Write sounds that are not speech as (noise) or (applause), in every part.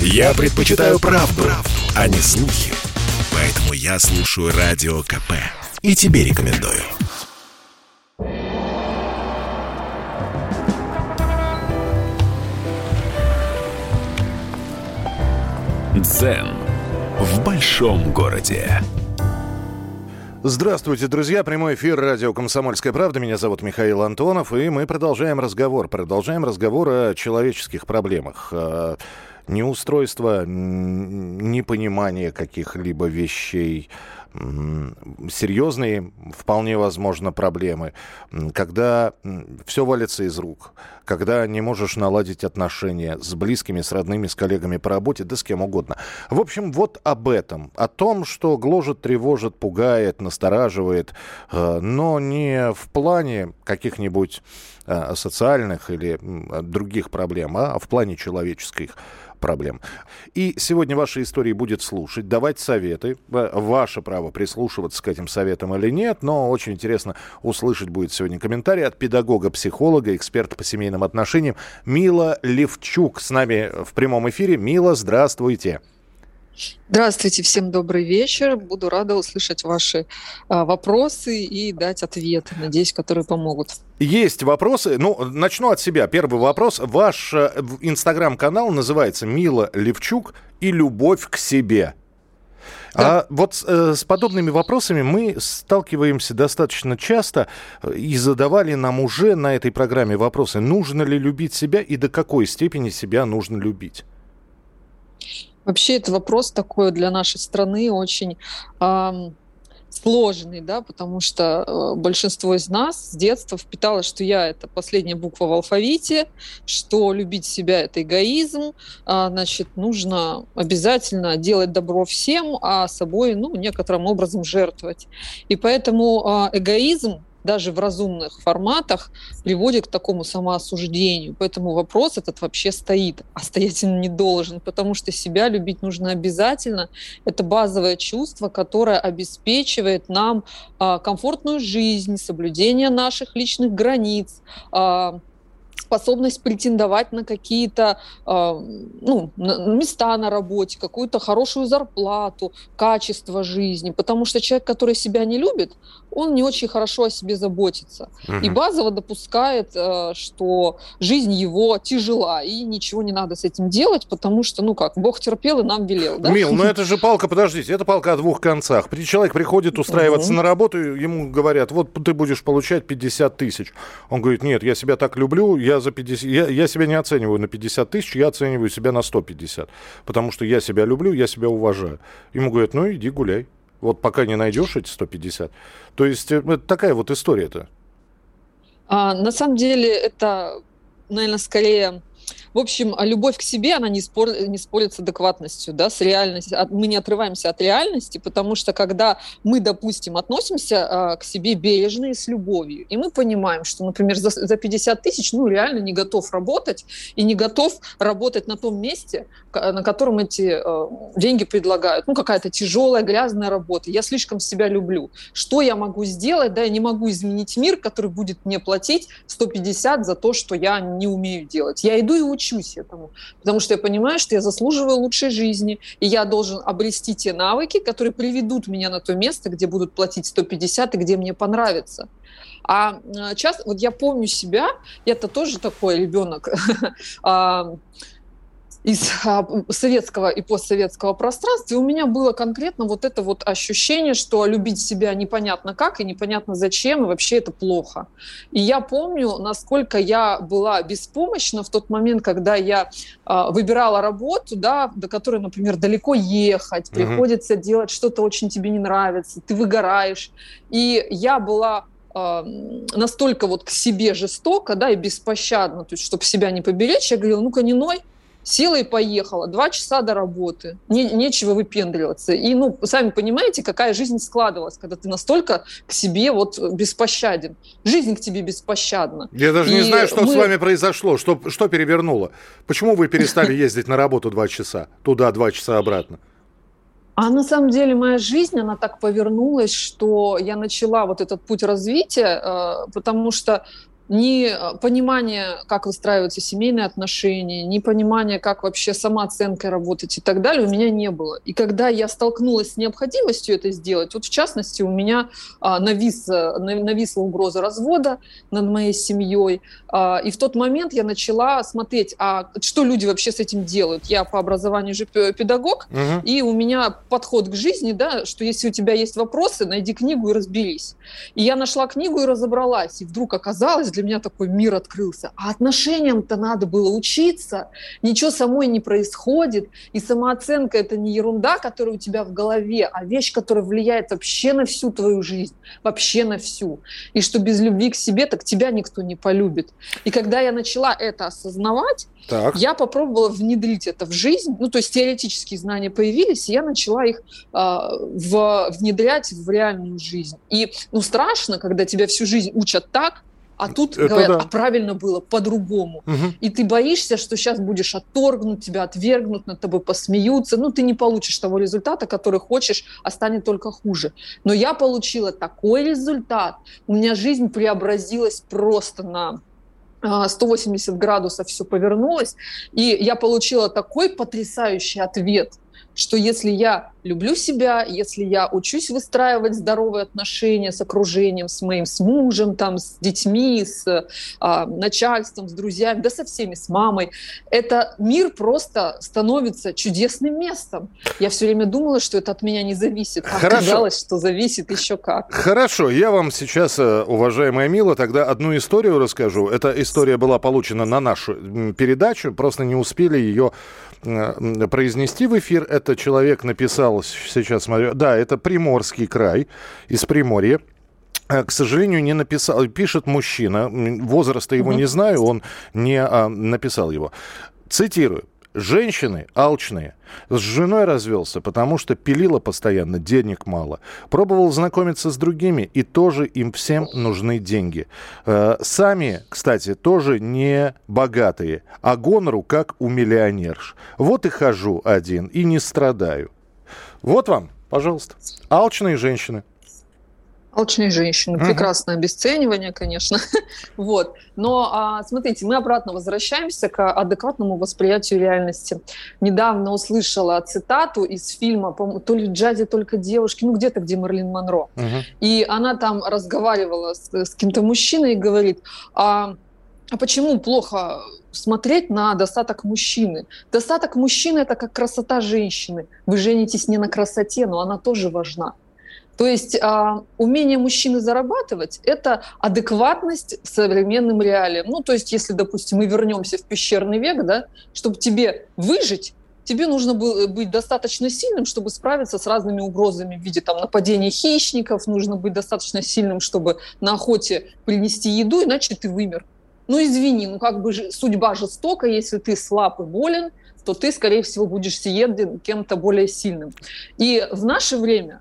Я предпочитаю правду, правду, а не слухи. Поэтому я слушаю Радио КП. И тебе рекомендую. Дзен в большом городе. Здравствуйте, друзья. Прямой эфир радио «Комсомольская правда». Меня зовут Михаил Антонов, и мы продолжаем разговор. Продолжаем разговор о человеческих проблемах. Неустройство, непонимание каких-либо вещей, серьезные, вполне возможно, проблемы, когда все валится из рук, когда не можешь наладить отношения с близкими, с родными, с коллегами по работе, да с кем угодно. В общем, вот об этом, о том, что гложет, тревожит, пугает, настораживает, э, но не в плане каких-нибудь э, социальных или других проблем, а в плане человеческих проблем. И сегодня ваши истории будет слушать, давать советы. Ваше право прислушиваться к этим советам или нет, но очень интересно услышать будет сегодня комментарий от педагога-психолога, эксперта по семейным отношениям Мила Левчук с нами в прямом эфире. Мила, здравствуйте. Здравствуйте, всем добрый вечер. Буду рада услышать ваши а, вопросы и дать ответы, надеюсь, которые помогут. Есть вопросы. Ну, начну от себя. Первый вопрос. Ваш э, инстаграм-канал называется «Мила Левчук и любовь к себе». Да. А вот э, с подобными вопросами мы сталкиваемся достаточно часто э, и задавали нам уже на этой программе вопросы, нужно ли любить себя и до какой степени себя нужно любить. Вообще это вопрос такой для нашей страны очень э, сложный, да, потому что э, большинство из нас с детства впитало, что я это последняя буква в алфавите, что любить себя это эгоизм, э, значит, нужно обязательно делать добро всем, а собой, ну, некоторым образом жертвовать. И поэтому э, эгоизм даже в разумных форматах приводит к такому самоосуждению. Поэтому вопрос этот вообще стоит, а стоять он не должен, потому что себя любить нужно обязательно. Это базовое чувство, которое обеспечивает нам а, комфортную жизнь, соблюдение наших личных границ, а, способность претендовать на какие-то э, ну, места на работе, какую-то хорошую зарплату, качество жизни. Потому что человек, который себя не любит, он не очень хорошо о себе заботится. Угу. И базово допускает, э, что жизнь его тяжела, и ничего не надо с этим делать, потому что, ну как, Бог терпел и нам велел. Да? Мил, ну это же палка, подождите, это палка о двух концах. Человек приходит устраиваться угу. на работу, ему говорят, вот ты будешь получать 50 тысяч. Он говорит, нет, я себя так люблю, я за 50, я, я себя не оцениваю на 50 тысяч, я оцениваю себя на 150. Потому что я себя люблю, я себя уважаю. Ему говорят, ну иди гуляй. Вот пока не найдешь эти 150. То есть это такая вот история-то. А, на самом деле это, наверное, скорее в общем, а любовь к себе, она не, спор, не спорит с адекватностью, да, с реальностью. Мы не отрываемся от реальности, потому что когда мы, допустим, относимся а, к себе бережно и с любовью, и мы понимаем, что, например, за, за 50 тысяч, ну, реально не готов работать и не готов работать на том месте, на котором эти а, деньги предлагают. Ну, какая-то тяжелая, грязная работа. Я слишком себя люблю. Что я могу сделать? Да, я не могу изменить мир, который будет мне платить 150 за то, что я не умею делать. Я иду и учусь учусь этому, потому что я понимаю, что я заслуживаю лучшей жизни, и я должен обрести те навыки, которые приведут меня на то место, где будут платить 150 и где мне понравится. А часто, вот я помню себя, я-то тоже такой ребенок, (laughs) а, из а, советского и постсоветского пространства, и у меня было конкретно вот это вот ощущение, что любить себя непонятно как и непонятно зачем, и вообще это плохо. И я помню, насколько я была беспомощна в тот момент, когда я э, выбирала работу, да, до которой, например, далеко ехать, угу. приходится делать что-то очень тебе не нравится, ты выгораешь. И я была настолько вот к себе жестоко, да, и беспощадно, то есть, чтобы себя не поберечь, я говорила, ну-ка не ной, села и поехала. Два часа до работы. Не, нечего выпендриваться. И, ну, сами понимаете, какая жизнь складывалась, когда ты настолько к себе вот беспощаден. Жизнь к тебе беспощадна. Я даже и не знаю, что мы... с вами произошло, что, что перевернуло. Почему вы перестали (laughs) ездить на работу два часа? Туда два часа обратно? А на самом деле моя жизнь, она так повернулась, что я начала вот этот путь развития, э, потому что ни э, понимания, как выстраиваются семейные отношения, ни понимания, как вообще самооценка работать и так далее, у меня не было. И когда я столкнулась с необходимостью это сделать, вот в частности у меня а, навис, нависла угроза развода над моей семьей, а, и в тот момент я начала смотреть, а что люди вообще с этим делают. Я по образованию же педагог, угу. и у меня подход к жизни, да, что если у тебя есть вопросы, найди книгу и разберись. И я нашла книгу и разобралась, и вдруг оказалось, для меня такой мир открылся. А отношениям-то надо было учиться, ничего самой не происходит, и самооценка – это не ерунда, которая у тебя в голове, а вещь, которая влияет вообще на всю твою жизнь, вообще на всю. И что без любви к себе, так тебя никто не полюбит. И когда я начала это осознавать, так. я попробовала внедрить это в жизнь, ну, то есть теоретические знания появились, и я начала их э, в, внедрять в реальную жизнь. И, ну, страшно, когда тебя всю жизнь учат так, а тут это говорят, да. а правильно было по-другому. Угу. И ты боишься, что сейчас будешь отторгнут, тебя отвергнут, над тобой посмеются. Ну, ты не получишь того результата, который хочешь, а станет только хуже. Но я получила такой результат. У меня жизнь преобразилась просто на 180 а, градусов все повернулось, и я получила такой потрясающий ответ – что если я люблю себя, если я учусь выстраивать здоровые отношения с окружением, с моим, с мужем, там, с детьми, с а, начальством, с друзьями, да со всеми, с мамой, это мир просто становится чудесным местом. Я все время думала, что это от меня не зависит, а Хорошо. оказалось, что зависит еще как. Хорошо, я вам сейчас, э, уважаемая Мила, тогда одну историю расскажу. Эта история была получена на нашу передачу, просто не успели ее Э, произнести в эфир. Это человек написал, сейчас смотрю, да, это Приморский край, из Приморья. Э, к сожалению, не написал. Пишет мужчина. Возраста его не знаю, он не а, написал его. Цитирую. Женщины алчные. С женой развелся, потому что пилила постоянно, денег мало. Пробовал знакомиться с другими, и тоже им всем нужны деньги. Э, сами, кстати, тоже не богатые, а гонору как у миллионерш. Вот и хожу один, и не страдаю. Вот вам, пожалуйста, алчные женщины. Алчные женщины. Прекрасное обесценивание, конечно. (laughs) вот. Но а, смотрите, мы обратно возвращаемся к адекватному восприятию реальности. Недавно услышала цитату из фильма, то ли джазе только девушки, ну где-то, где Марлин Монро. Uh-huh. И она там разговаривала с, с кем-то мужчиной и говорит, а, а почему плохо смотреть на достаток мужчины. Достаток мужчины – это как красота женщины. Вы женитесь не на красоте, но она тоже важна. То есть а, умение мужчины зарабатывать – это адекватность современным реалиям. Ну, то есть если, допустим, мы вернемся в пещерный век, да, чтобы тебе выжить, тебе нужно было быть достаточно сильным, чтобы справиться с разными угрозами в виде там, нападения хищников, нужно быть достаточно сильным, чтобы на охоте принести еду, иначе ты вымер. Ну, извини, ну как бы судьба жестока, если ты слаб и болен, то ты, скорее всего, будешь съеден кем-то более сильным. И в наше время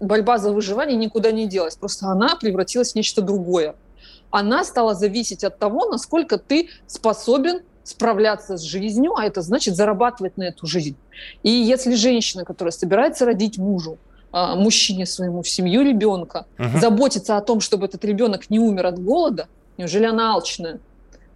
борьба за выживание никуда не делась, просто она превратилась в нечто другое. Она стала зависеть от того, насколько ты способен справляться с жизнью, а это значит зарабатывать на эту жизнь. И если женщина, которая собирается родить мужу, а, мужчине своему в семью ребенка, угу. заботится о том, чтобы этот ребенок не умер от голода, неужели она алчная?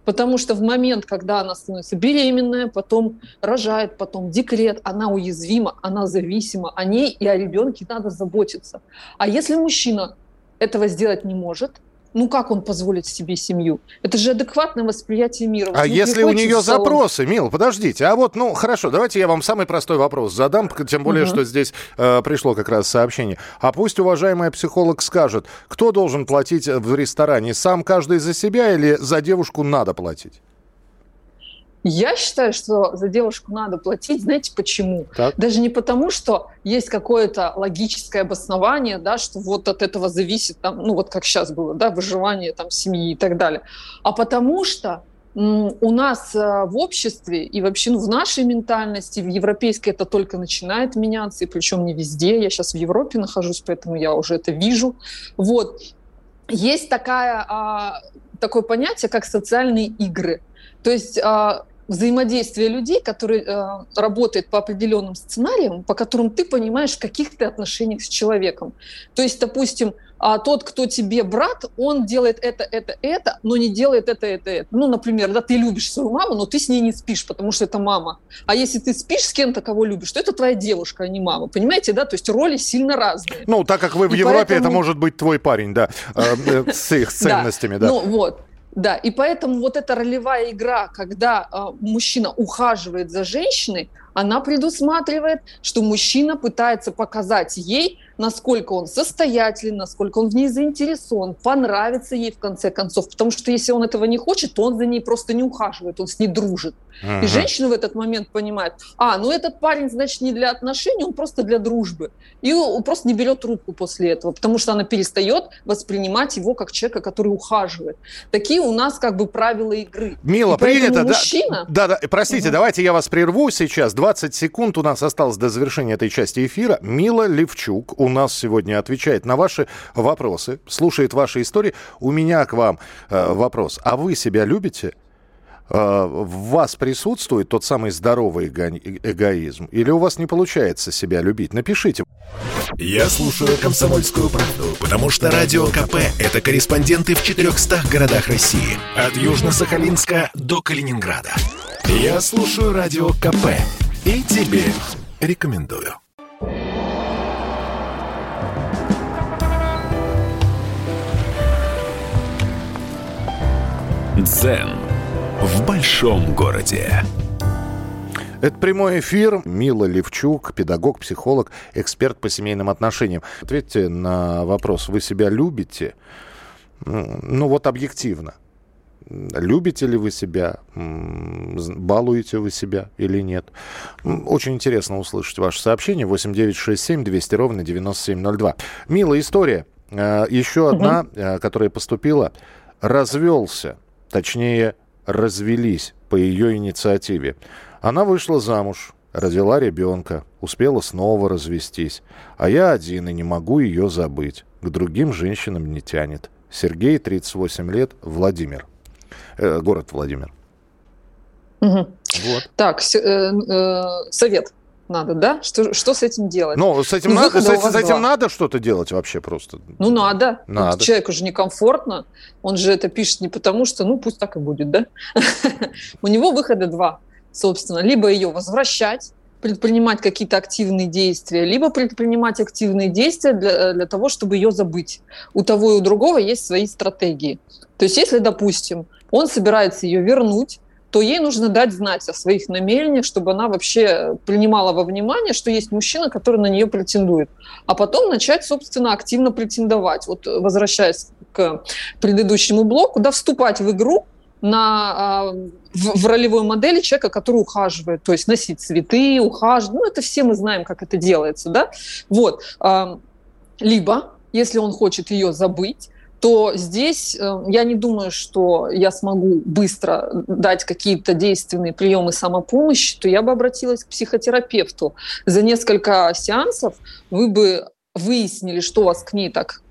Потому что в момент, когда она становится беременная, потом рожает, потом декрет, она уязвима, она зависима, о ней и о ребенке надо заботиться. А если мужчина этого сделать не может, ну как он позволит себе семью? Это же адекватное восприятие мира. А если у нее запросы, Мил, подождите, а вот, ну хорошо, давайте я вам самый простой вопрос задам, тем более, угу. что здесь э, пришло как раз сообщение. А пусть уважаемая психолог скажет, кто должен платить в ресторане, сам каждый за себя или за девушку надо платить? Я считаю, что за девушку надо платить. Знаете почему? Так. Даже не потому, что есть какое-то логическое обоснование, да, что вот от этого зависит, там, ну вот как сейчас было, да, выживание там, семьи и так далее, а потому что у нас э, в обществе и вообще ну, в нашей ментальности, в европейской это только начинает меняться, и причем не везде. Я сейчас в Европе нахожусь, поэтому я уже это вижу. Вот. Есть такая, а, такое понятие, как социальные игры. То есть а, взаимодействие людей, которые э, работают по определенным сценариям, по которым ты понимаешь, в каких ты отношениях с человеком. То есть, допустим, а тот, кто тебе брат, он делает это, это, это, но не делает это, это, это. Ну, например, да, ты любишь свою маму, но ты с ней не спишь, потому что это мама. А если ты спишь с кем-то, кого любишь, то это твоя девушка, а не мама. Понимаете, да? То есть роли сильно разные. Ну, так как вы в И Европе, поэтому... это может быть твой парень, да, э, э, с их (laughs) ценностями, да. Ну, вот. Да, и поэтому вот эта ролевая игра, когда э, мужчина ухаживает за женщиной, она предусматривает, что мужчина пытается показать ей, насколько он состоятелен, насколько он в ней заинтересован, понравится ей в конце концов. Потому что если он этого не хочет, то он за ней просто не ухаживает, он с ней дружит. Uh-huh. И женщина в этот момент понимает, а, ну этот парень, значит, не для отношений, он просто для дружбы. И он просто не берет трубку после этого, потому что она перестает воспринимать его как человека, который ухаживает. Такие у нас как бы правила игры. Мило, И принято. Мужчина... Да, да, простите, uh-huh. давайте я вас прерву сейчас. 20 секунд у нас осталось до завершения этой части эфира. Мила Левчук у нас сегодня отвечает на ваши вопросы, слушает ваши истории. У меня к вам э, вопрос. А вы себя любите? Э, в вас присутствует тот самый здоровый эго- эгоизм? Или у вас не получается себя любить? Напишите. Я слушаю «Комсомольскую правду», потому что «Радио КП» — это корреспонденты в 400 городах России. От Южно-Сахалинска до Калининграда. Я слушаю «Радио КП» и тебе рекомендую. Дзен в большом городе. Это прямой эфир. Мила Левчук, педагог, психолог, эксперт по семейным отношениям. Ответьте на вопрос, вы себя любите? Ну вот объективно. Любите ли вы себя? Балуете вы себя или нет? Очень интересно услышать ваше сообщение. 8967 200 ровно 9702. Милая история. Э, еще одна, угу. которая поступила. Развелся точнее, развелись по ее инициативе. Она вышла замуж, родила ребенка, успела снова развестись. А я один и не могу ее забыть. К другим женщинам не тянет. Сергей, 38 лет, Владимир. Э, город Владимир. Угу. Вот. Так, э, э, совет надо, да? Что, что с этим делать? Ну, с этим, ну, надо, с, с этим надо что-то делать вообще просто. Ну, надо. надо. Вот человеку же некомфортно. Он же это пишет не потому, что, ну, пусть так и будет, да? (laughs) У него выхода два, собственно. Либо ее возвращать, предпринимать какие-то активные действия, либо предпринимать активные действия для, для того, чтобы ее забыть. У того и у другого есть свои стратегии. То есть, если, допустим, он собирается ее вернуть, то ей нужно дать знать о своих намерениях, чтобы она вообще принимала во внимание, что есть мужчина, который на нее претендует. А потом начать, собственно, активно претендовать. Вот возвращаясь к предыдущему блоку, да, вступать в игру, на, а, в, в ролевой модели человека, который ухаживает, то есть носить цветы, ухаживать. Ну, это все мы знаем, как это делается, да? Вот. Либо, если он хочет ее забыть, то здесь э, я не думаю, что я смогу быстро дать какие-то действенные приемы самопомощи, то я бы обратилась к психотерапевту. За несколько сеансов вы бы выяснили, что вас к ней так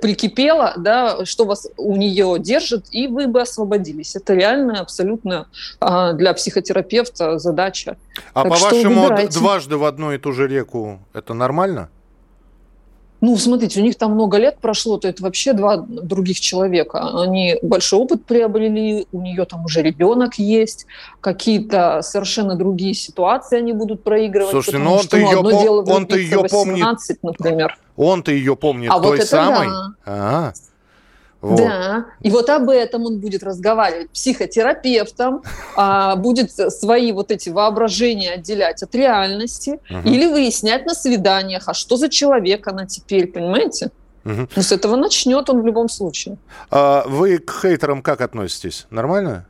прикипело, да, что вас у нее держит, и вы бы освободились. Это реально абсолютно а, для психотерапевта задача. А по-вашему, дважды в одну и ту же реку это нормально? Ну, смотрите, у них там много лет прошло, то это вообще два других человека. Они большой опыт приобрели, у нее там уже ребенок есть, какие-то совершенно другие ситуации они будут проигрывать. Слушайте, ну он-то ее, пом- он-то ее 18, помнит. например. Он-то ее помнит а той вот самой. Да. А-а. Вот. Да, и вот об этом он будет разговаривать психотерапевтом, а, будет свои вот эти воображения отделять от реальности угу. или выяснять на свиданиях, а что за человек она теперь, понимаете? Угу. Ну, с этого начнет он в любом случае. А вы к хейтерам как относитесь? Нормально?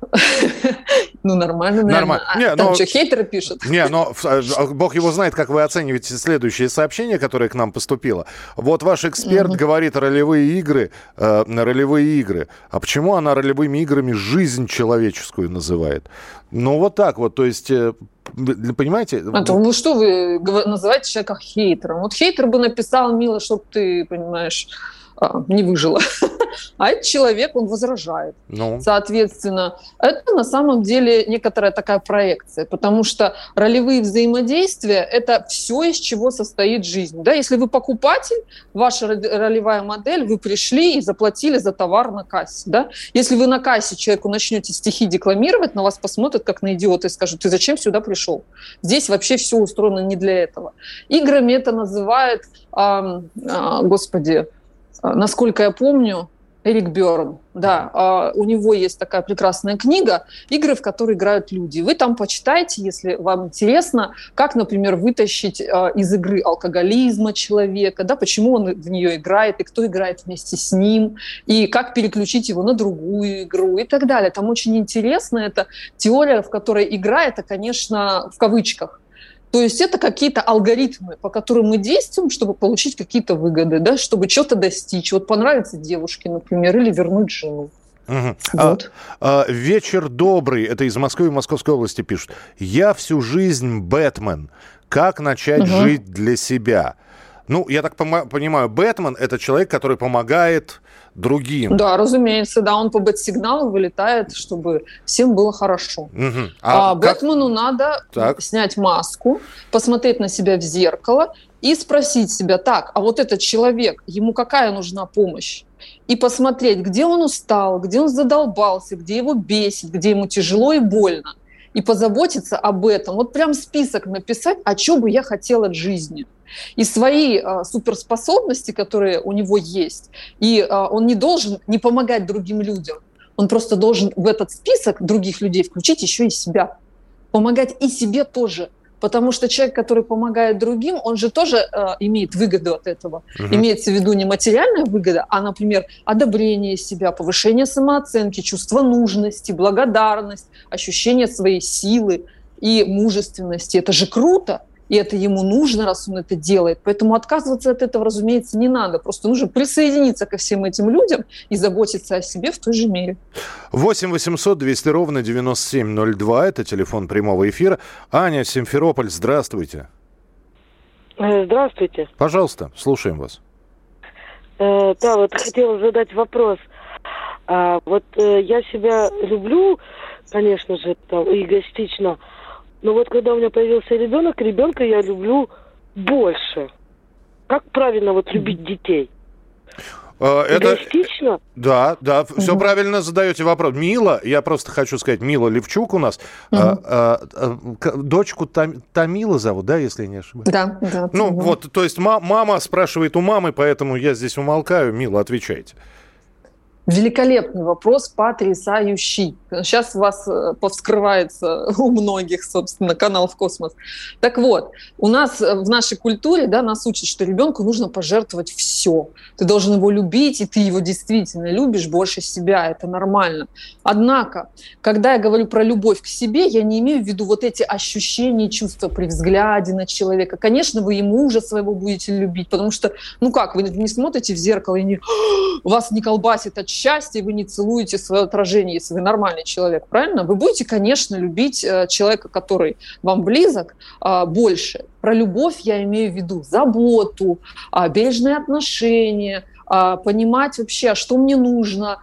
(laughs) Ну, нормально, наверное. Нормально. А, не, там но... что, хейтеры пишут? Не, но а, (laughs) бог его знает, как вы оцениваете следующее сообщение, которое к нам поступило. Вот ваш эксперт говорит ролевые игры, э, ролевые игры. А почему она ролевыми играми жизнь человеческую называет? Ну, вот так вот, то есть... Э, понимаете? А то, ну что вы называете человека хейтером? Вот хейтер бы написал, мило, чтобы ты, понимаешь, а, не выжила. (laughs) а этот человек, он возражает. Ну. Соответственно, это на самом деле некоторая такая проекция, потому что ролевые взаимодействия – это все, из чего состоит жизнь. Да? Если вы покупатель, ваша ролевая модель, вы пришли и заплатили за товар на кассе. Да? Если вы на кассе человеку начнете стихи декламировать, на вас посмотрят как на идиота и скажут, ты зачем сюда пришел? Здесь вообще все устроено не для этого. Играми это называют, э, э, господи, насколько я помню, Эрик Берн, да, а, у него есть такая прекрасная книга «Игры, в которые играют люди». Вы там почитайте, если вам интересно, как, например, вытащить а, из игры алкоголизма человека, да, почему он в нее играет, и кто играет вместе с ним, и как переключить его на другую игру и так далее. Там очень интересно, это теория, в которой игра – это, конечно, в кавычках, то есть это какие-то алгоритмы, по которым мы действуем, чтобы получить какие-то выгоды, да, чтобы что-то достичь. Вот понравится девушке, например, или вернуть жену. Угу. Вот. А, а, вечер добрый. Это из Москвы и Московской области пишут. Я всю жизнь Бэтмен. Как начать угу. жить для себя? Ну, я так понимаю, Бэтмен это человек, который помогает другим. Да, разумеется, да, он по бэт-сигналу вылетает, чтобы всем было хорошо. Угу. А, а Бэтмену надо так. снять маску, посмотреть на себя в зеркало и спросить себя, так, а вот этот человек, ему какая нужна помощь? И посмотреть, где он устал, где он задолбался, где его бесит, где ему тяжело и больно. И позаботиться об этом. Вот прям список написать, а что бы я хотел от жизни – и свои а, суперспособности, которые у него есть. И а, он не должен не помогать другим людям. Он просто должен в этот список других людей включить еще и себя. Помогать и себе тоже. Потому что человек, который помогает другим, он же тоже э, имеет выгоду от этого. Угу. Имеется в виду не материальная выгода, а, например, одобрение себя, повышение самооценки, чувство нужности, благодарность, ощущение своей силы и мужественности. Это же круто и это ему нужно, раз он это делает. Поэтому отказываться от этого, разумеется, не надо. Просто нужно присоединиться ко всем этим людям и заботиться о себе в той же мере. 8 800 200 ровно 9702. Это телефон прямого эфира. Аня, Симферополь, здравствуйте. Э, здравствуйте. Пожалуйста, слушаем вас. Э, да, вот хотела задать вопрос. А, вот э, я себя люблю, конечно же, там, эгоистично, но вот когда у меня появился ребенок, ребенка я люблю больше. Как правильно вот любить детей? А, это... Эгоистично? Да, да, все угу. правильно задаете вопрос. Мила, я просто хочу сказать, Мила Левчук у нас, угу. а, а, а, дочку Там, Тамила зовут, да, если я не ошибаюсь? Да, да. Ну угу. вот, то есть мама спрашивает у мамы, поэтому я здесь умолкаю. Мила, отвечайте. Великолепный вопрос, потрясающий. Сейчас у вас э, повскрывается (laughs) у многих, собственно, канал в космос. Так вот, у нас э, в нашей культуре да, нас учат, что ребенку нужно пожертвовать все. Ты должен его любить, и ты его действительно любишь больше себя. Это нормально. Однако, когда я говорю про любовь к себе, я не имею в виду вот эти ощущения и чувства при взгляде на человека. Конечно, вы и мужа своего будете любить, потому что, ну как, вы не смотрите в зеркало и не, вас не колбасит от счастье, вы не целуете свое отражение, если вы нормальный человек, правильно? Вы будете, конечно, любить э, человека, который вам близок, а, больше. Про любовь я имею в виду заботу, а, бережные отношения, а, понимать вообще, что мне нужно,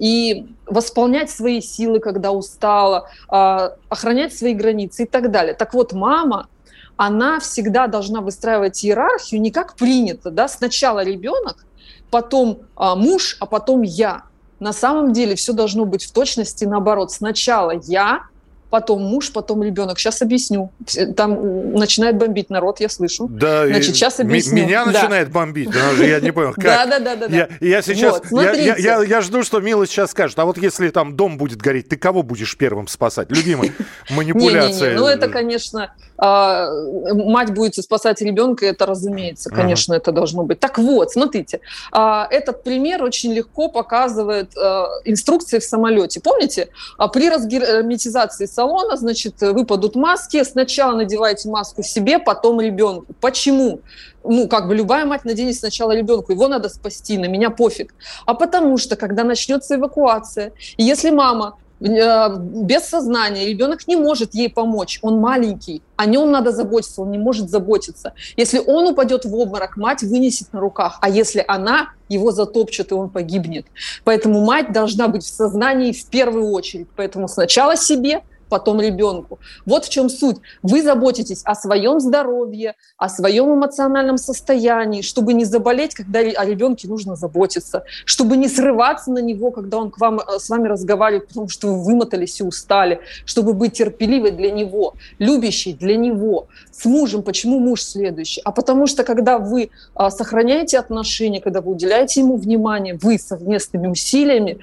и восполнять свои силы, когда устала, охранять свои границы и так далее. Так вот, мама, она всегда должна выстраивать иерархию не как принято, да, сначала ребенок, потом а, муж, а потом я. На самом деле все должно быть в точности наоборот. Сначала я, потом муж, потом ребенок. Сейчас объясню. Там начинает бомбить народ, я слышу. Да, Значит, сейчас объясню. Меня да. начинает бомбить, я не понял, (laughs) как. Да, да, да, да. Я, я сейчас, вот, я, я, я, я жду, что Мила сейчас скажет, а вот если там дом будет гореть, ты кого будешь первым спасать? Любимый, (laughs) манипуляция. Ну, это, конечно, а, мать будет спасать ребенка, это разумеется, конечно, это должно быть. Так вот, смотрите, а, этот пример очень легко показывает а, инструкции в самолете. Помните, при разгерметизации салона, значит, выпадут маски, сначала надевайте маску себе, потом ребенку. Почему? ну, как бы любая мать наденет сначала ребенку, его надо спасти, на меня пофиг. А потому что, когда начнется эвакуация, если мама э, без сознания, ребенок не может ей помочь, он маленький, о нем надо заботиться, он не может заботиться. Если он упадет в обморок, мать вынесет на руках, а если она, его затопчет, и он погибнет. Поэтому мать должна быть в сознании в первую очередь. Поэтому сначала себе, потом ребенку. Вот в чем суть. Вы заботитесь о своем здоровье, о своем эмоциональном состоянии, чтобы не заболеть, когда о ребенке нужно заботиться, чтобы не срываться на него, когда он к вам, э, с вами разговаривает, потому что вы вымотались и устали, чтобы быть терпеливой для него, любящей для него, с мужем. Почему муж следующий? А потому что, когда вы а, сохраняете отношения, когда вы уделяете ему внимание, вы совместными усилиями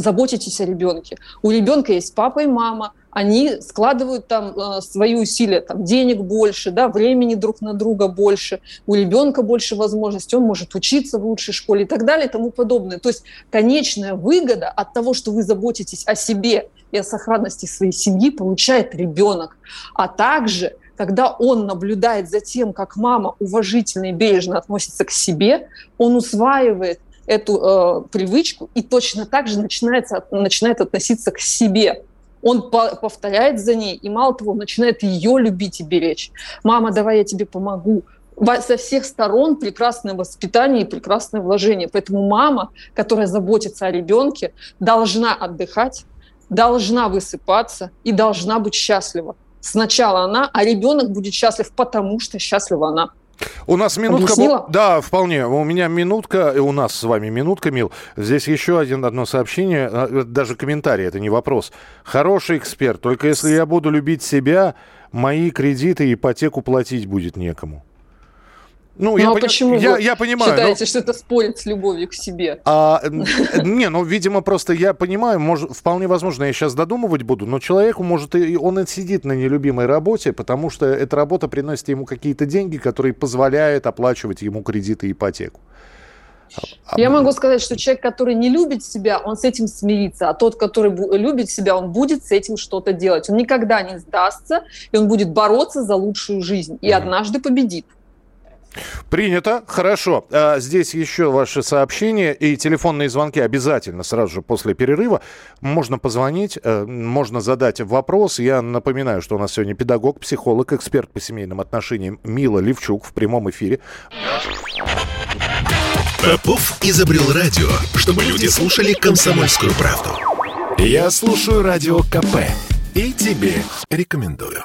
заботитесь о ребенке. У ребенка есть папа и мама, они складывают там э, свои усилия, там денег больше, да, времени друг на друга больше, у ребенка больше возможностей, он может учиться в лучшей школе и так далее и тому подобное. То есть конечная выгода от того, что вы заботитесь о себе и о сохранности своей семьи, получает ребенок. А также когда он наблюдает за тем, как мама уважительно и бережно относится к себе, он усваивает эту э, привычку и точно так же начинается, начинает относиться к себе. Он по повторяет за ней, и мало того, начинает ее любить и беречь. «Мама, давай я тебе помогу». Со всех сторон прекрасное воспитание и прекрасное вложение. Поэтому мама, которая заботится о ребенке, должна отдыхать, должна высыпаться и должна быть счастлива. Сначала она, а ребенок будет счастлив, потому что счастлива она. У нас минутка... Объяснила? Да, вполне. У меня минутка, и у нас с вами минутка, Мил. Здесь еще один, одно сообщение, а, даже комментарий, это не вопрос. Хороший эксперт, только если я буду любить себя, мои кредиты и ипотеку платить будет некому. Ну, ну я, а пони... почему я, вы я понимаю, считаете, но... что это спорит с любовью к себе? А, не, ну, видимо, просто я понимаю, может, вполне возможно, я сейчас додумывать буду, но человеку, может, и он и сидит на нелюбимой работе, потому что эта работа приносит ему какие-то деньги, которые позволяют оплачивать ему кредиты и ипотеку. А, я могу сказать, что человек, который не любит себя, он с этим смирится, а тот, который любит себя, он будет с этим что-то делать. Он никогда не сдастся, и он будет бороться за лучшую жизнь, и mm однажды победит. Принято. Хорошо. А, здесь еще ваши сообщения и телефонные звонки обязательно сразу же после перерыва. Можно позвонить, э, можно задать вопрос. Я напоминаю, что у нас сегодня педагог, психолог, эксперт по семейным отношениям Мила Левчук в прямом эфире. Попов изобрел радио, чтобы люди слушали комсомольскую правду. Я слушаю радио КП и тебе рекомендую.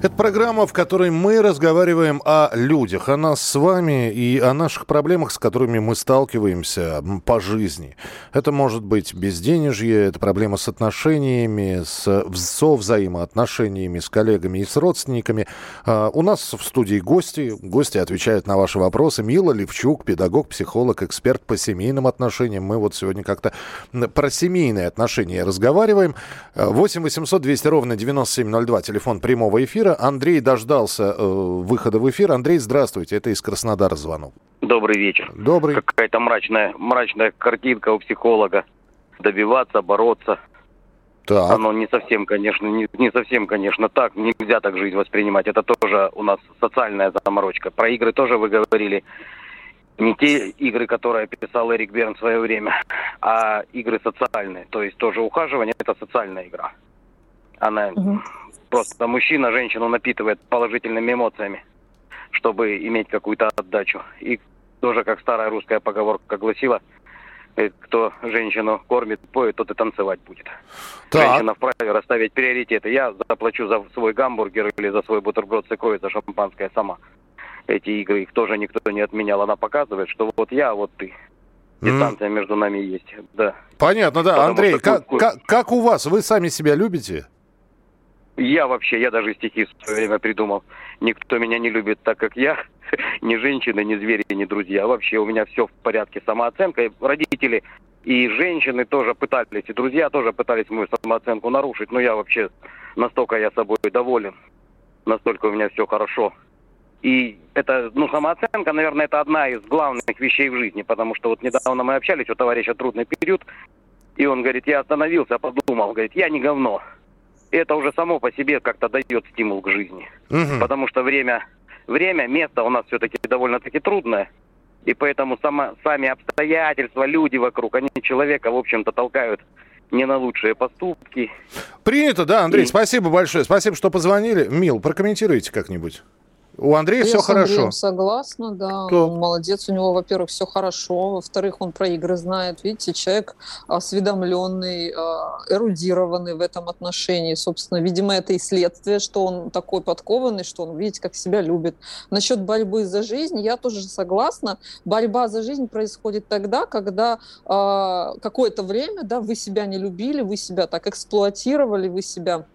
Это программа, в которой мы разговариваем о людях, о нас с вами и о наших проблемах, с которыми мы сталкиваемся по жизни. Это может быть безденежье, это проблема с отношениями, с, со взаимоотношениями с коллегами и с родственниками. А, у нас в студии гости. Гости отвечают на ваши вопросы. Мила Левчук, педагог, психолог, эксперт по семейным отношениям. Мы вот сегодня как-то про семейные отношения разговариваем. 8 800 200 ровно 9702, телефон прямого эфира эфира. Андрей дождался э, выхода в эфир. Андрей, здравствуйте. Это из Краснодара звонок. Добрый вечер. Добрый. Какая-то мрачная, мрачная картинка у психолога. Добиваться, бороться. Так. Оно не совсем, конечно, не, не совсем, конечно, так. Нельзя так жизнь воспринимать. Это тоже у нас социальная заморочка. Про игры тоже вы говорили. Не те игры, которые писал Эрик Берн в свое время, а игры социальные. То есть тоже ухаживание – это социальная игра. Она угу. Просто мужчина женщину напитывает положительными эмоциями, чтобы иметь какую-то отдачу. И тоже, как старая русская поговорка гласила, э, кто женщину кормит, поет, тот и танцевать будет. Так. Женщина вправе расставить приоритеты. Я заплачу за свой гамбургер или за свой бутерброд с икрой, за шампанское сама. Эти игры, их тоже никто не отменял. Она показывает, что вот я, вот ты. Дистанция mm. между нами есть, да. Понятно, да. Потому Андрей, как, как, как у вас? Вы сами себя любите? Я вообще, я даже стихи в свое время придумал. Никто меня не любит так, как я. (laughs) Ни женщины, ни звери, ни друзья. Вообще у меня все в порядке. Самооценка. Родители и женщины тоже пытались, и друзья тоже пытались мою самооценку нарушить. Но я вообще настолько я собой доволен. Настолько у меня все хорошо. И это, ну, самооценка, наверное, это одна из главных вещей в жизни, потому что вот недавно мы общались, у товарища трудный период, и он говорит, я остановился, подумал, говорит, я не говно. Это уже само по себе как-то дает стимул к жизни. Угу. Потому что время, время, место у нас все-таки довольно-таки трудное. И поэтому само, сами обстоятельства, люди вокруг, они человека, в общем-то, толкают не на лучшие поступки. Принято, да, Андрей, и... спасибо большое. Спасибо, что позвонили. Мил, прокомментируйте как-нибудь. У Андрея Я все хорошо. Андреем согласна, да. Кто? Он молодец, у него, во-первых, все хорошо, во-вторых, он про игры знает. Видите, человек осведомленный, а, эрудированный в этом отношении. Собственно, видимо, это и следствие, что он такой подкованный, что он, видите, как себя любит. Насчет борьбы за жизнь, я тоже согласна. Борьба за жизнь происходит тогда, когда э, какое-то время, да, вы себя не любили, вы себя так эксплуатировали, вы себя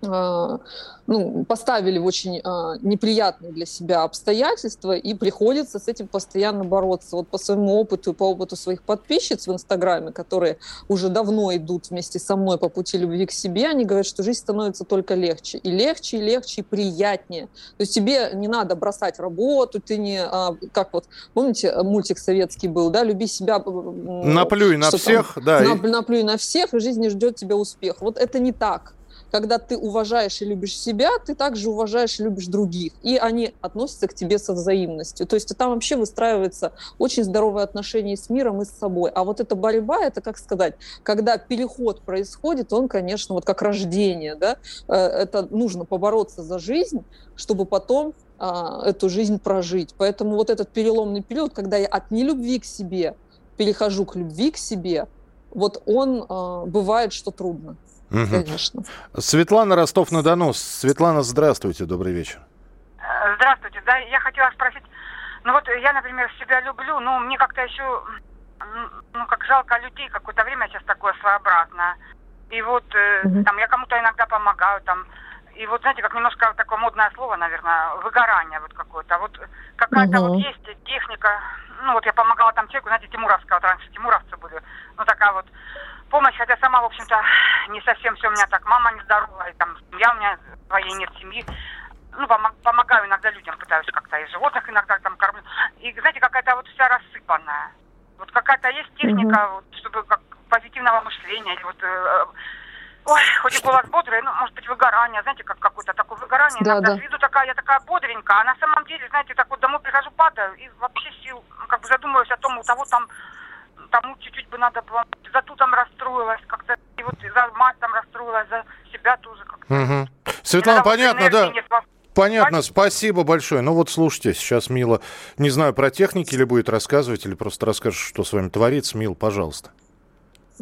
ну, поставили в очень а, неприятные для себя обстоятельства, и приходится с этим постоянно бороться. Вот по своему опыту и по опыту своих подписчиц в Инстаграме, которые уже давно идут вместе со мной по пути любви к себе, они говорят, что жизнь становится только легче. И легче, и легче, и приятнее. То есть тебе не надо бросать работу, ты не... А, как вот, помните, мультик советский был, да, «Люби себя...» Наплюй на всех, там, да. Наплюй на всех, и жизнь не ждет тебя успех. Вот это не так когда ты уважаешь и любишь себя, ты также уважаешь и любишь других. И они относятся к тебе со взаимностью. То есть там вообще выстраивается очень здоровое отношение с миром и с собой. А вот эта борьба, это, как сказать, когда переход происходит, он, конечно, вот как рождение, да, э, это нужно побороться за жизнь, чтобы потом а, эту жизнь прожить. Поэтому вот этот переломный период, когда я от нелюбви к себе перехожу к любви к себе, вот он а, бывает, что трудно. Угу. Конечно. Светлана Ростов-на-Дону. Светлана, здравствуйте, добрый вечер. Здравствуйте. Да, я хотела спросить, ну вот я, например, себя люблю, но мне как-то еще, ну как жалко людей, какое-то время сейчас такое своеобразное. И вот угу. там я кому-то иногда помогаю, там, и вот знаете, как немножко такое модное слово, наверное, выгорание вот какое-то. Вот какая-то угу. вот есть техника, ну вот я помогала там человеку, знаете, Тимуровского, вот раньше тимуровцы были, ну такая вот помощь, хотя сама, в общем-то, не совсем все у меня так. Мама нездоровая, там, семья у меня своей нет семьи. Ну, помогаю иногда людям, пытаюсь как-то, и животных иногда там кормлю. И, знаете, какая-то вот вся рассыпанная. Вот какая-то есть техника, mm-hmm. вот, чтобы как позитивного мышления, или вот э, Ой, хоть и голос бодрый, ну, может быть, выгорание, знаете, как какое-то такое выгорание. Да, Иногда да. с виду такая, я такая бодренькая, а на самом деле, знаете, так вот домой прихожу, падаю, и вообще сил, как бы задумываюсь о том, у того там тому чуть-чуть бы надо было. За ту там расстроилась как-то. И вот за мать там расстроилась, за себя тоже как-то. Угу. Светлана, понятно, да. Нет, Понятно, спасибо большое. Ну вот слушайте, сейчас Мила, не знаю, про техники или будет рассказывать, или просто расскажешь, что с вами творится. Мил, пожалуйста.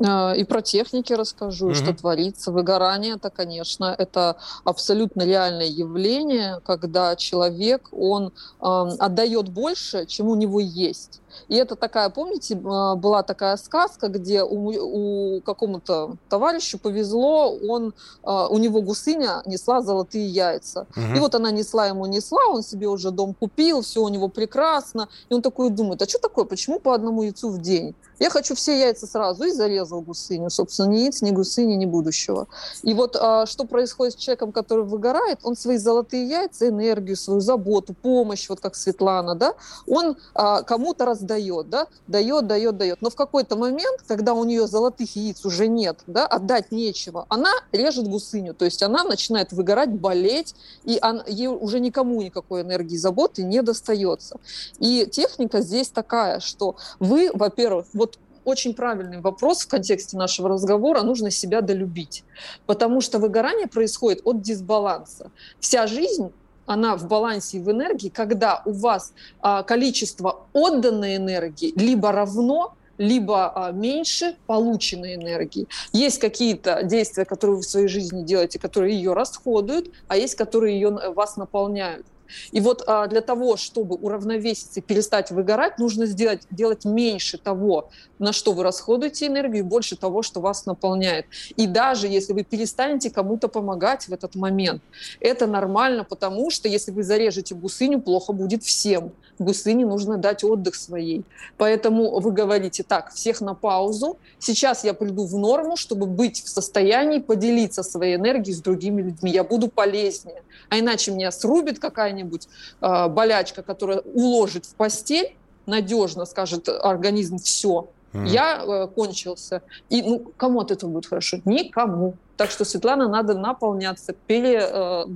А, и про техники расскажу, угу. что творится. Выгорание, это, конечно, это абсолютно реальное явление, когда человек, он э, отдает больше, чем у него есть. И это такая, помните, а, была такая сказка, где у, у какому-то товарищу повезло, он, а, у него гусыня несла золотые яйца. Угу. И вот она несла ему, несла, он себе уже дом купил, все у него прекрасно. И он такой думает, а что такое, почему по одному яйцу в день? Я хочу все яйца сразу и зарезал гусыню. Собственно, ни яиц, ни гусыни, ни будущего. И вот а, что происходит с человеком, который выгорает, он свои золотые яйца, энергию, свою заботу, помощь, вот как Светлана, да, он кому-то раздает дает, да, дает, дает, дает. Но в какой-то момент, когда у нее золотых яиц уже нет, да, отдать нечего, она режет гусыню, то есть она начинает выгорать, болеть, и она, ей уже никому никакой энергии, заботы не достается. И техника здесь такая, что вы, во-первых, вот очень правильный вопрос в контексте нашего разговора. Нужно себя долюбить. Потому что выгорание происходит от дисбаланса. Вся жизнь она в балансе и в энергии, когда у вас а, количество отданной энергии либо равно, либо а, меньше полученной энергии. Есть какие-то действия, которые вы в своей жизни делаете, которые ее расходуют, а есть, которые ее, вас наполняют. И вот а, для того, чтобы уравновеситься и перестать выгорать, нужно сделать, делать меньше того, на что вы расходуете энергию, и больше того, что вас наполняет. И даже если вы перестанете кому-то помогать в этот момент, это нормально, потому что если вы зарежете гусыню, плохо будет всем. Гусыне нужно дать отдых своей. Поэтому вы говорите, так, всех на паузу, сейчас я приду в норму, чтобы быть в состоянии поделиться своей энергией с другими людьми. Я буду полезнее. А иначе меня срубит какая какая-нибудь э, болячка, которая уложит в постель, надежно скажет организм все, mm. я э, кончился. И ну, кому от этого будет хорошо? Никому. Так что, Светлана, надо наполняться, пере, э,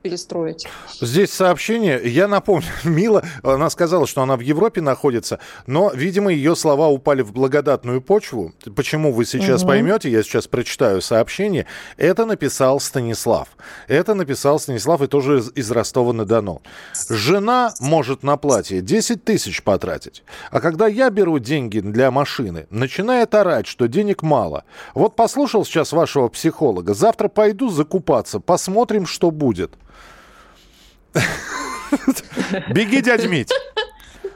перестроить. Здесь сообщение. Я напомню, (laughs) Мила, она сказала, что она в Европе находится, но, видимо, ее слова упали в благодатную почву. Почему вы сейчас угу. поймете, я сейчас прочитаю сообщение. Это написал Станислав. Это написал Станислав и тоже из, из Ростова-на-Дону. Жена может на платье 10 тысяч потратить, а когда я беру деньги для машины, начинает орать, что денег мало. Вот послушал сейчас вашего психолога, завтра пойду закупаться, посмотрим, что будет. Беги, дядь Мить.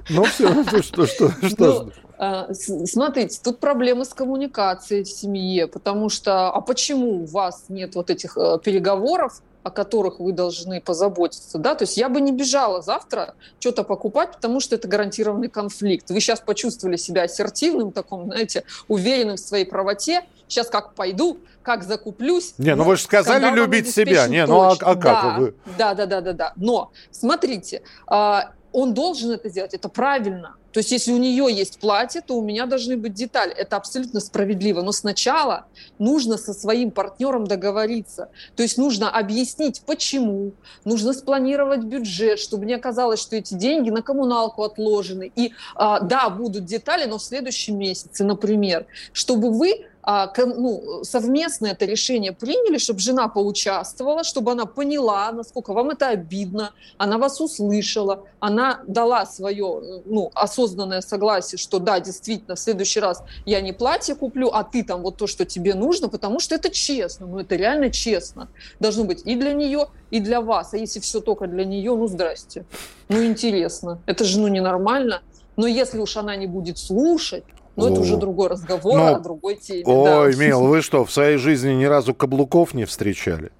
Ну все, что, что, что? Ну, а, смотрите, тут проблемы с коммуникацией в семье, потому что, а почему у вас нет вот этих э, переговоров, о которых вы должны позаботиться, да, то есть я бы не бежала завтра что-то покупать, потому что это гарантированный конфликт. Вы сейчас почувствовали себя ассертивным, таком, знаете, уверенным в своей правоте, сейчас как пойду, как закуплюсь. Не, ну вы же сказали любить себя. Не, ну а, а как да, вы? Да, да, да, да, да. Но смотрите, а, он должен это сделать, это правильно. То есть если у нее есть платье, то у меня должны быть детали. Это абсолютно справедливо. Но сначала нужно со своим партнером договориться. То есть нужно объяснить, почему. Нужно спланировать бюджет, чтобы не оказалось, что эти деньги на коммуналку отложены. И а, да, будут детали, но в следующем месяце, например, чтобы вы ну, совместно это решение приняли, чтобы жена поучаствовала, чтобы она поняла, насколько вам это обидно, она вас услышала, она дала свое ну, осознанное согласие, что да, действительно, в следующий раз я не платье куплю, а ты там вот то, что тебе нужно, потому что это честно, ну это реально честно. Должно быть и для нее, и для вас. А если все только для нее, ну здрасте. Ну интересно. Это же ну ненормально. Но если уж она не будет слушать, но это уже другой разговор Но... о другой теме. Ой, да. Мил, вы что, в своей жизни ни разу каблуков не встречали?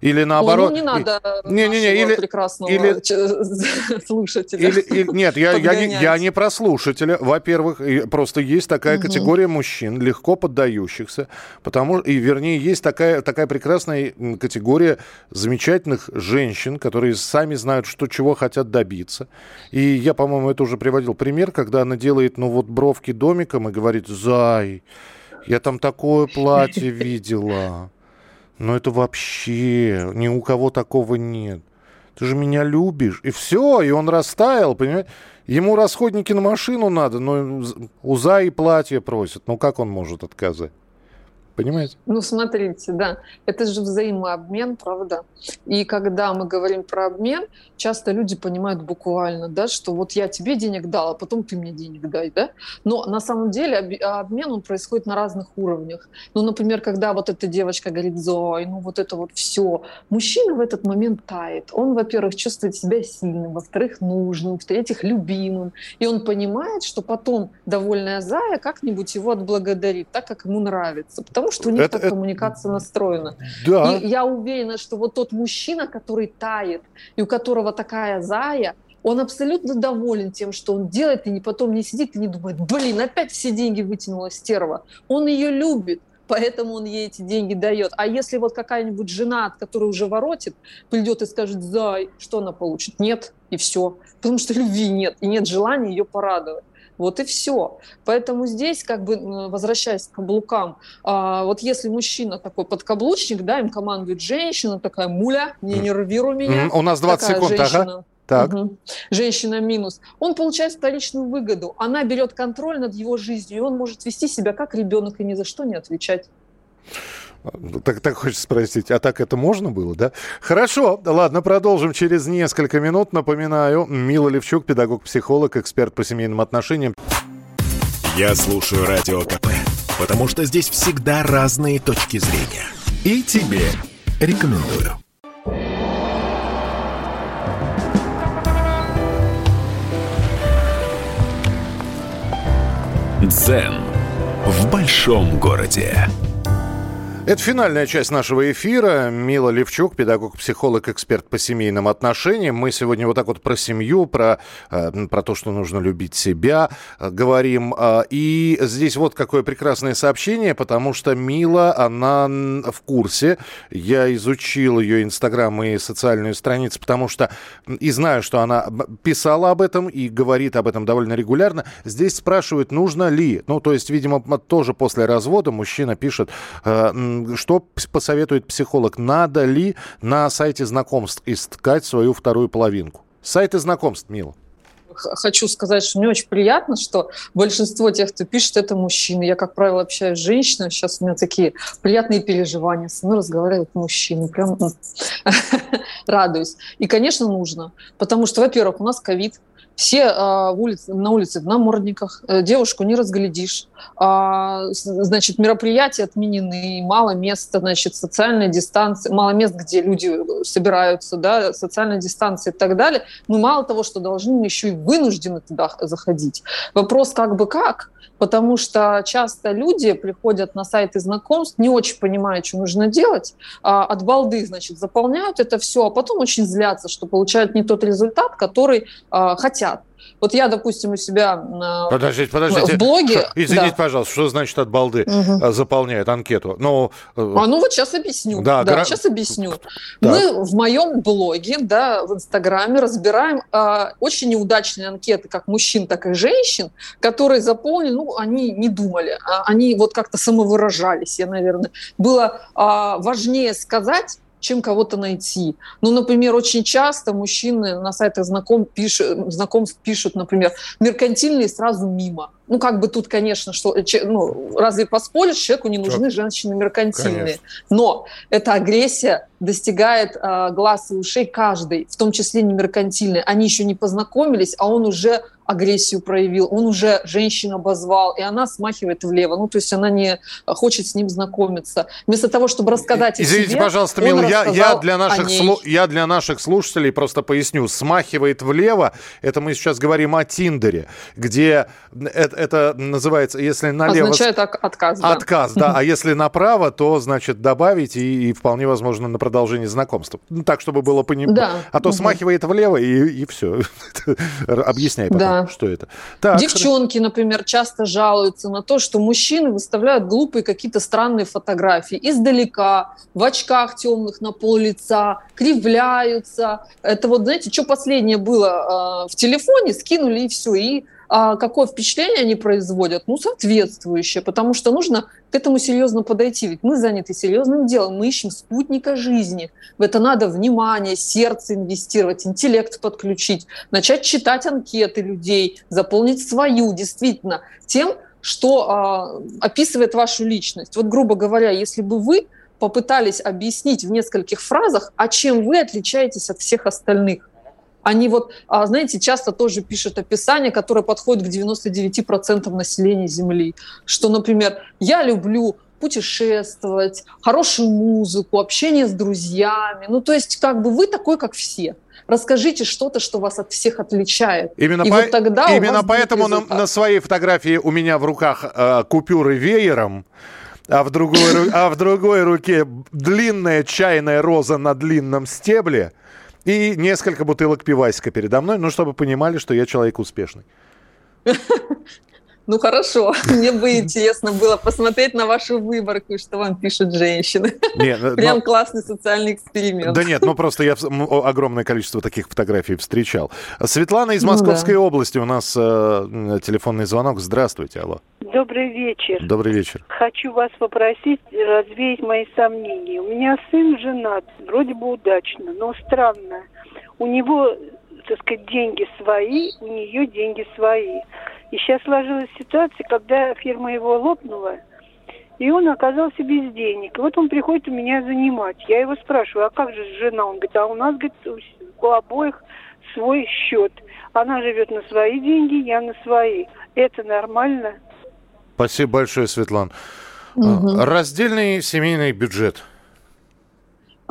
Или наоборот... Ну, не надо не, не, не, или, прекрасного или, (laughs) слушателя. Или, или, нет, я, я, не, я не про слушателя. Во-первых, просто есть такая угу. категория мужчин, легко поддающихся, потому и вернее есть такая, такая прекрасная категория замечательных женщин, которые сами знают, что чего хотят добиться. И я, по-моему, это уже приводил пример, когда она делает, ну вот, бровки домиком и говорит, зай, я там такое платье (laughs) видела. Но это вообще ни у кого такого нет. Ты же меня любишь. И все, и он растаял, понимаешь? Ему расходники на машину надо, но уза и платье просят. Ну как он может отказать? Понимаете? Ну, смотрите, да, это же взаимообмен, правда? И когда мы говорим про обмен, часто люди понимают буквально, да, что вот я тебе денег дал, а потом ты мне денег дай, да? Но на самом деле обмен, он происходит на разных уровнях. Ну, например, когда вот эта девочка говорит, Зой, ну вот это вот все, мужчина в этот момент тает. Он, во-первых, чувствует себя сильным, во-вторых, нужным, в-третьих, любимым. И он понимает, что потом довольная Зая как-нибудь его отблагодарит, так, как ему нравится. Потому что у них это, так это... коммуникация настроена. Да. И я уверена, что вот тот мужчина, который тает, и у которого такая зая, он абсолютно доволен тем, что он делает, и потом не сидит и не думает, блин, опять все деньги вытянула стерва. Он ее любит, поэтому он ей эти деньги дает. А если вот какая-нибудь жена, от которой уже воротит, придет и скажет, зай, что она получит? Нет, и все. Потому что любви нет, и нет желания ее порадовать. Вот и все. Поэтому здесь, как бы, возвращаясь к каблукам, а, вот если мужчина такой подкаблучник, да, им командует женщина, такая муля, не нервируй меня. У нас 20 секунд, женщина. ага. Так. Угу. Женщина минус. Он получает вторичную выгоду. Она берет контроль над его жизнью, и он может вести себя как ребенок и ни за что не отвечать. Так, так хочется спросить, а так это можно было, да? Хорошо, ладно, продолжим через несколько минут. Напоминаю, Мила Левчук, педагог-психолог, эксперт по семейным отношениям. Я слушаю Радио КП, потому что здесь всегда разные точки зрения. И тебе рекомендую. Дзен в большом городе. Это финальная часть нашего эфира. Мила Левчук, педагог-психолог, эксперт по семейным отношениям. Мы сегодня вот так вот про семью, про, э, про то, что нужно любить себя, э, говорим. Э, и здесь вот какое прекрасное сообщение, потому что Мила, она в курсе. Я изучил ее инстаграм и социальную страницу, потому что и знаю, что она писала об этом и говорит об этом довольно регулярно. Здесь спрашивают, нужно ли. Ну, то есть, видимо, тоже после развода мужчина пишет, что посоветует психолог? Надо ли на сайте знакомств искать свою вторую половинку? Сайты знакомств, Мила хочу сказать, что мне очень приятно, что большинство тех, кто пишет, это мужчины. Я, как правило, общаюсь с женщинами. Сейчас у меня такие приятные переживания. Со мной разговаривают мужчины. Прям (laughs) радуюсь. И, конечно, нужно. Потому что, во-первых, у нас ковид. Все а, улице, на улице в намордниках, э, девушку не разглядишь. А, значит, мероприятия отменены, мало места, значит, социальная дистанция, мало мест, где люди собираются, да, социальная дистанция и так далее. Мы мало того, что должны, мы еще и вынуждены туда заходить. Вопрос как бы как, потому что часто люди приходят на сайты знакомств, не очень понимают, что нужно делать, а от балды, значит, заполняют это все, а потом очень злятся, что получают не тот результат, который а, хотят. Вот я, допустим, у себя подождите, подождите. в блоге... Извините, да. пожалуйста, что значит от балды угу. заполняет анкету? Ну, э, а ну вот сейчас объясню. Да, да гра... сейчас объясню. Так. Мы в моем блоге, да, в Инстаграме разбираем а, очень неудачные анкеты, как мужчин, так и женщин, которые заполнили, ну, они не думали, а они вот как-то самовыражались, я, наверное. Было а, важнее сказать, чем кого-то найти. Ну, например, очень часто мужчины на сайтах знаком пишут, знакомств пишут, например, меркантильные сразу мимо. Ну, как бы тут, конечно, что, ну, разве поспоришь, человеку не нужны женщины меркантильные. Конечно. Но эта агрессия достигает э, глаз и ушей каждой, в том числе не меркантильной. Они еще не познакомились, а он уже агрессию проявил, он уже женщину обозвал, и она смахивает влево. Ну, то есть она не хочет с ним знакомиться. Вместо того, чтобы рассказать Извините, себе, пожалуйста, Мил, я, я, для наших слу, я для наших слушателей просто поясню. Смахивает влево, это мы сейчас говорим о Тиндере, где это, это называется, если налево... Означает отказ, да. Отказ, да. А если направо, то, значит, добавить и, и вполне возможно на продолжение знакомства. Так, чтобы было понимать. Да. А то угу. смахивает влево и, и все. (laughs) Объясняй потом. Да что это. Так, Девчонки, хорошо. например, часто жалуются на то, что мужчины выставляют глупые какие-то странные фотографии издалека, в очках темных на пол лица, кривляются. Это вот, знаете, что последнее было э, в телефоне, скинули и все, и какое впечатление они производят? Ну, соответствующее, потому что нужно к этому серьезно подойти. Ведь мы заняты серьезным делом, мы ищем спутника жизни. В это надо внимание, сердце инвестировать, интеллект подключить, начать читать анкеты людей, заполнить свою, действительно, тем, что а, описывает вашу личность. Вот, грубо говоря, если бы вы попытались объяснить в нескольких фразах, а чем вы отличаетесь от всех остальных, они вот, а, знаете, часто тоже пишут описание, которое подходит к 99% населения Земли. Что, например, я люблю путешествовать, хорошую музыку, общение с друзьями. Ну, то есть, как бы вы такой, как все. Расскажите что-то, что вас от всех отличает. Именно, И по... вот тогда Именно поэтому на, на своей фотографии у меня в руках э, купюры веером, а в, другой, а в другой руке длинная чайная роза на длинном стебле – и несколько бутылок пивасика передо мной, ну, чтобы понимали, что я человек успешный. (laughs) Ну хорошо, (laughs) мне бы интересно было посмотреть на вашу выборку, что вам пишут женщины. Нет, (laughs) ну, Прям но... классный социальный эксперимент. Да нет, ну просто я огромное количество таких фотографий встречал. Светлана из Московской ну, да. области, у нас э, телефонный звонок. Здравствуйте, алло. Добрый вечер. Добрый вечер. Хочу вас попросить развеять мои сомнения. У меня сын женат, вроде бы удачно, но странно. У него, так сказать, деньги свои, у нее деньги свои. И сейчас сложилась ситуация, когда фирма его лопнула, и он оказался без денег. И вот он приходит у меня занимать. Я его спрашиваю, а как же жена? Он говорит, а у нас, говорит, у обоих свой счет. Она живет на свои деньги, я на свои. Это нормально? Спасибо большое, Светлана. Угу. Раздельный семейный бюджет.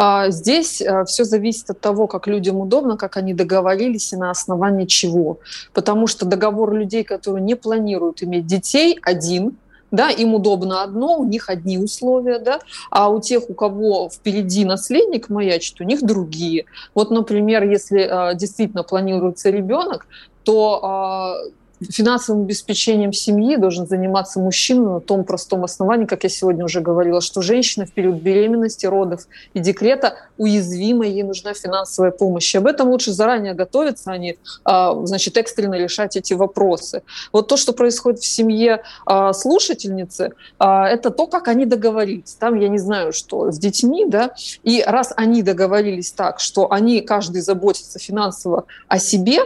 А, здесь э, все зависит от того, как людям удобно, как они договорились и на основании чего. Потому что договор людей, которые не планируют иметь детей, один, да, им удобно одно, у них одни условия, да, а у тех, у кого впереди наследник маячит, у них другие. Вот, например, если э, действительно планируется ребенок, то э, финансовым обеспечением семьи должен заниматься мужчина на том простом основании, как я сегодня уже говорила, что женщина в период беременности, родов и декрета уязвима, ей нужна финансовая помощь. Об этом лучше заранее готовиться, а не а, значит, экстренно решать эти вопросы. Вот то, что происходит в семье а, слушательницы, а, это то, как они договорились. Там, я не знаю, что с детьми, да, и раз они договорились так, что они, каждый заботится финансово о себе,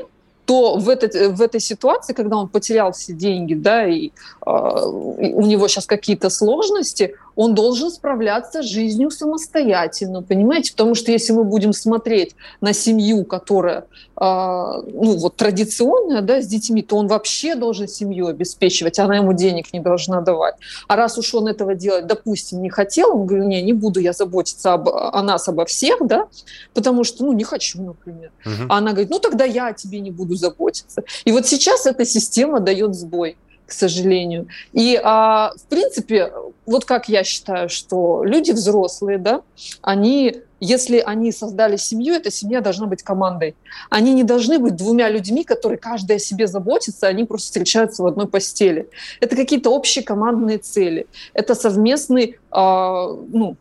то в, этой в этой ситуации, когда он потерял все деньги, да, и, э, у него сейчас какие-то сложности, он должен справляться с жизнью самостоятельно, понимаете? Потому что если мы будем смотреть на семью, которая, э, ну, вот традиционная, да, с детьми, то он вообще должен семью обеспечивать, она ему денег не должна давать. А раз уж он этого делать, допустим, не хотел, он говорит, не, не буду я заботиться об, о нас, обо всех, да, потому что, ну, не хочу, например. Угу. А она говорит, ну, тогда я о тебе не буду заботиться. И вот сейчас эта система дает сбой к сожалению. И, а, в принципе, вот как я считаю, что люди взрослые, да, они, если они создали семью, эта семья должна быть командой. Они не должны быть двумя людьми, которые каждый о себе заботится, они просто встречаются в одной постели. Это какие-то общие командные цели. Это совместный, ну,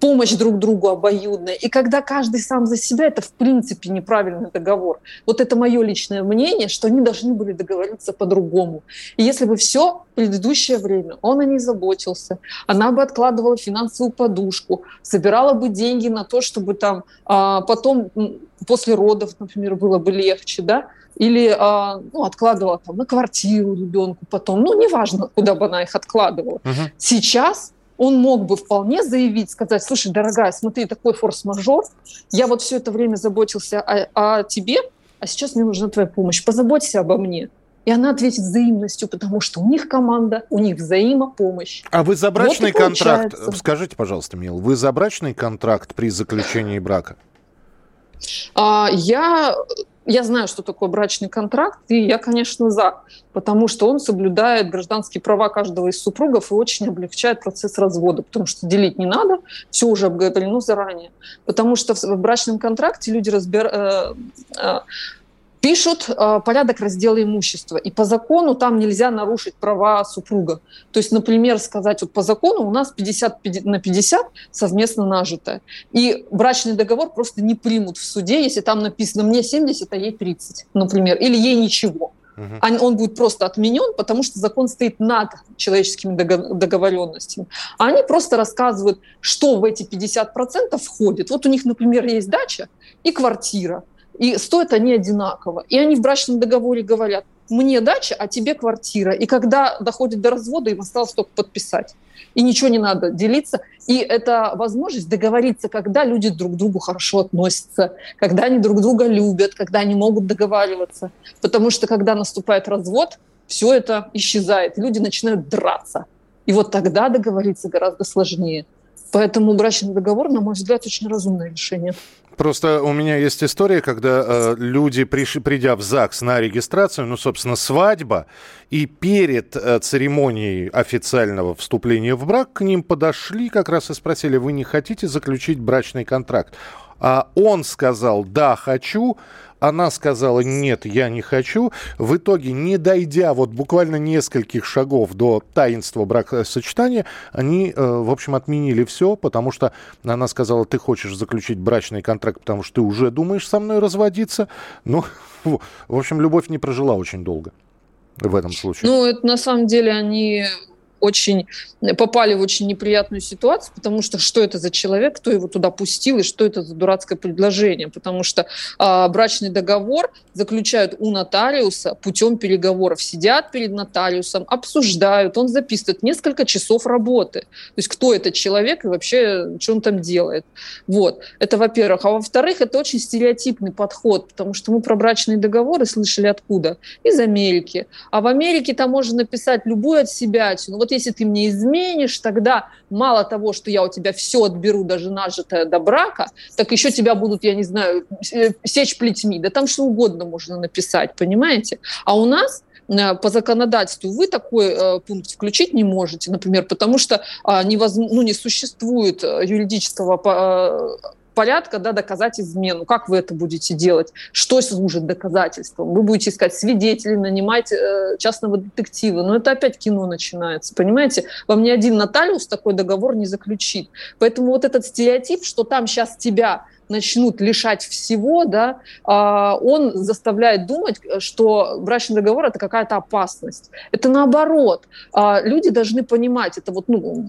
помощь друг другу обоюдная. И когда каждый сам за себя, это в принципе неправильный договор. Вот это мое личное мнение, что они должны были договориться по-другому. И если бы все предыдущее время он о ней заботился, она бы откладывала финансовую подушку, собирала бы деньги на то, чтобы там а, потом после родов, например, было бы легче, да, или а, ну, откладывала там на квартиру ребенку потом, ну, неважно, куда бы она их откладывала. Uh-huh. Сейчас он мог бы вполне заявить, сказать, слушай, дорогая, смотри, такой форс-мажор, я вот все это время заботился о, о тебе, а сейчас мне нужна твоя помощь, позаботься обо мне. И она ответит взаимностью, потому что у них команда, у них взаимопомощь. А вы за брачный вот контракт, скажите, пожалуйста, Мил, вы за брачный контракт при заключении брака? А, я я знаю, что такое брачный контракт, и я, конечно, за, потому что он соблюдает гражданские права каждого из супругов и очень облегчает процесс развода, потому что делить не надо, все уже обговорено заранее. Потому что в брачном контракте люди разбер... Пишут э, порядок раздела имущества. И по закону там нельзя нарушить права супруга. То есть, например, сказать, вот по закону у нас 50 на 50 совместно нажитое. И брачный договор просто не примут в суде, если там написано «мне 70, а ей 30», например, или «ей ничего». Uh-huh. Он будет просто отменен, потому что закон стоит над человеческими договоренностями. А они просто рассказывают, что в эти 50% входит. Вот у них, например, есть дача и квартира и стоят они одинаково. И они в брачном договоре говорят, мне дача, а тебе квартира. И когда доходит до развода, им осталось только подписать. И ничего не надо делиться. И это возможность договориться, когда люди друг к другу хорошо относятся, когда они друг друга любят, когда они могут договариваться. Потому что когда наступает развод, все это исчезает. Люди начинают драться. И вот тогда договориться гораздо сложнее. Поэтому брачный договор, на мой взгляд, очень разумное решение. Просто у меня есть история, когда э, люди, пришли, придя в ЗАГС на регистрацию, ну, собственно, свадьба, и перед э, церемонией официального вступления в брак к ним подошли как раз и спросили, вы не хотите заключить брачный контракт? А он сказал, да, хочу, она сказала, нет, я не хочу. В итоге, не дойдя вот буквально нескольких шагов до таинства бракосочетания, они, э, в общем, отменили все, потому что она сказала, ты хочешь заключить брачный контракт, потому что ты уже думаешь со мной разводиться. Ну, в общем, любовь не прожила очень долго в этом случае. Ну, это на самом деле они очень попали в очень неприятную ситуацию, потому что что это за человек, кто его туда пустил и что это за дурацкое предложение, потому что а, брачный договор заключают у нотариуса путем переговоров, сидят перед нотариусом, обсуждают, он записывает несколько часов работы, то есть кто этот человек и вообще что он там делает, вот. Это во-первых, а во-вторых это очень стереотипный подход, потому что мы про брачные договоры слышали откуда? Из Америки, а в Америке там можно написать любую от себя, ну вот вот если ты мне изменишь, тогда мало того, что я у тебя все отберу, даже нажитое до брака, так еще тебя будут, я не знаю, э, сечь плетьми. Да там что угодно можно написать, понимаете? А у нас э, по законодательству вы такой э, пункт включить не можете, например, потому что э, невозможно, ну, не существует юридического порядка да, доказать измену. Как вы это будете делать? Что служит доказательством? Вы будете искать свидетелей, нанимать э, частного детектива. Но это опять кино начинается, понимаете? Вам ни один нотариус такой договор не заключит. Поэтому вот этот стереотип, что там сейчас тебя начнут лишать всего, да, а, он заставляет думать, что брачный договор это какая-то опасность. Это наоборот. А, люди должны понимать, это вот, ну,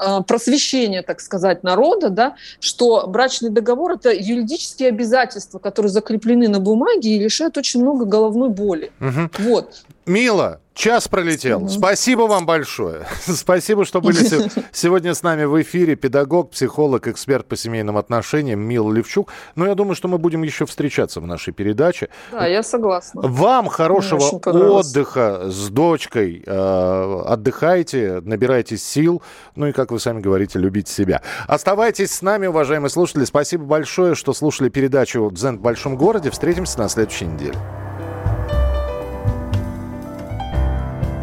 а, просвещение, так сказать, народа, да, что брачный договор – это юридические обязательства, которые закреплены на бумаге и лишают очень много головной боли. Угу. Вот. Мила, Час пролетел. Угу. Спасибо вам большое. (laughs) Спасибо, что были (laughs) сегодня с нами в эфире. Педагог, психолог, эксперт по семейным отношениям Мила Левчук. Но ну, я думаю, что мы будем еще встречаться в нашей передаче. Да, я согласна. Вам хорошего отдыха с дочкой. Э, отдыхайте, набирайте сил. Ну и, как вы сами говорите, любите себя. Оставайтесь с нами, уважаемые слушатели. Спасибо большое, что слушали передачу «Дзен в большом городе». Встретимся на следующей неделе.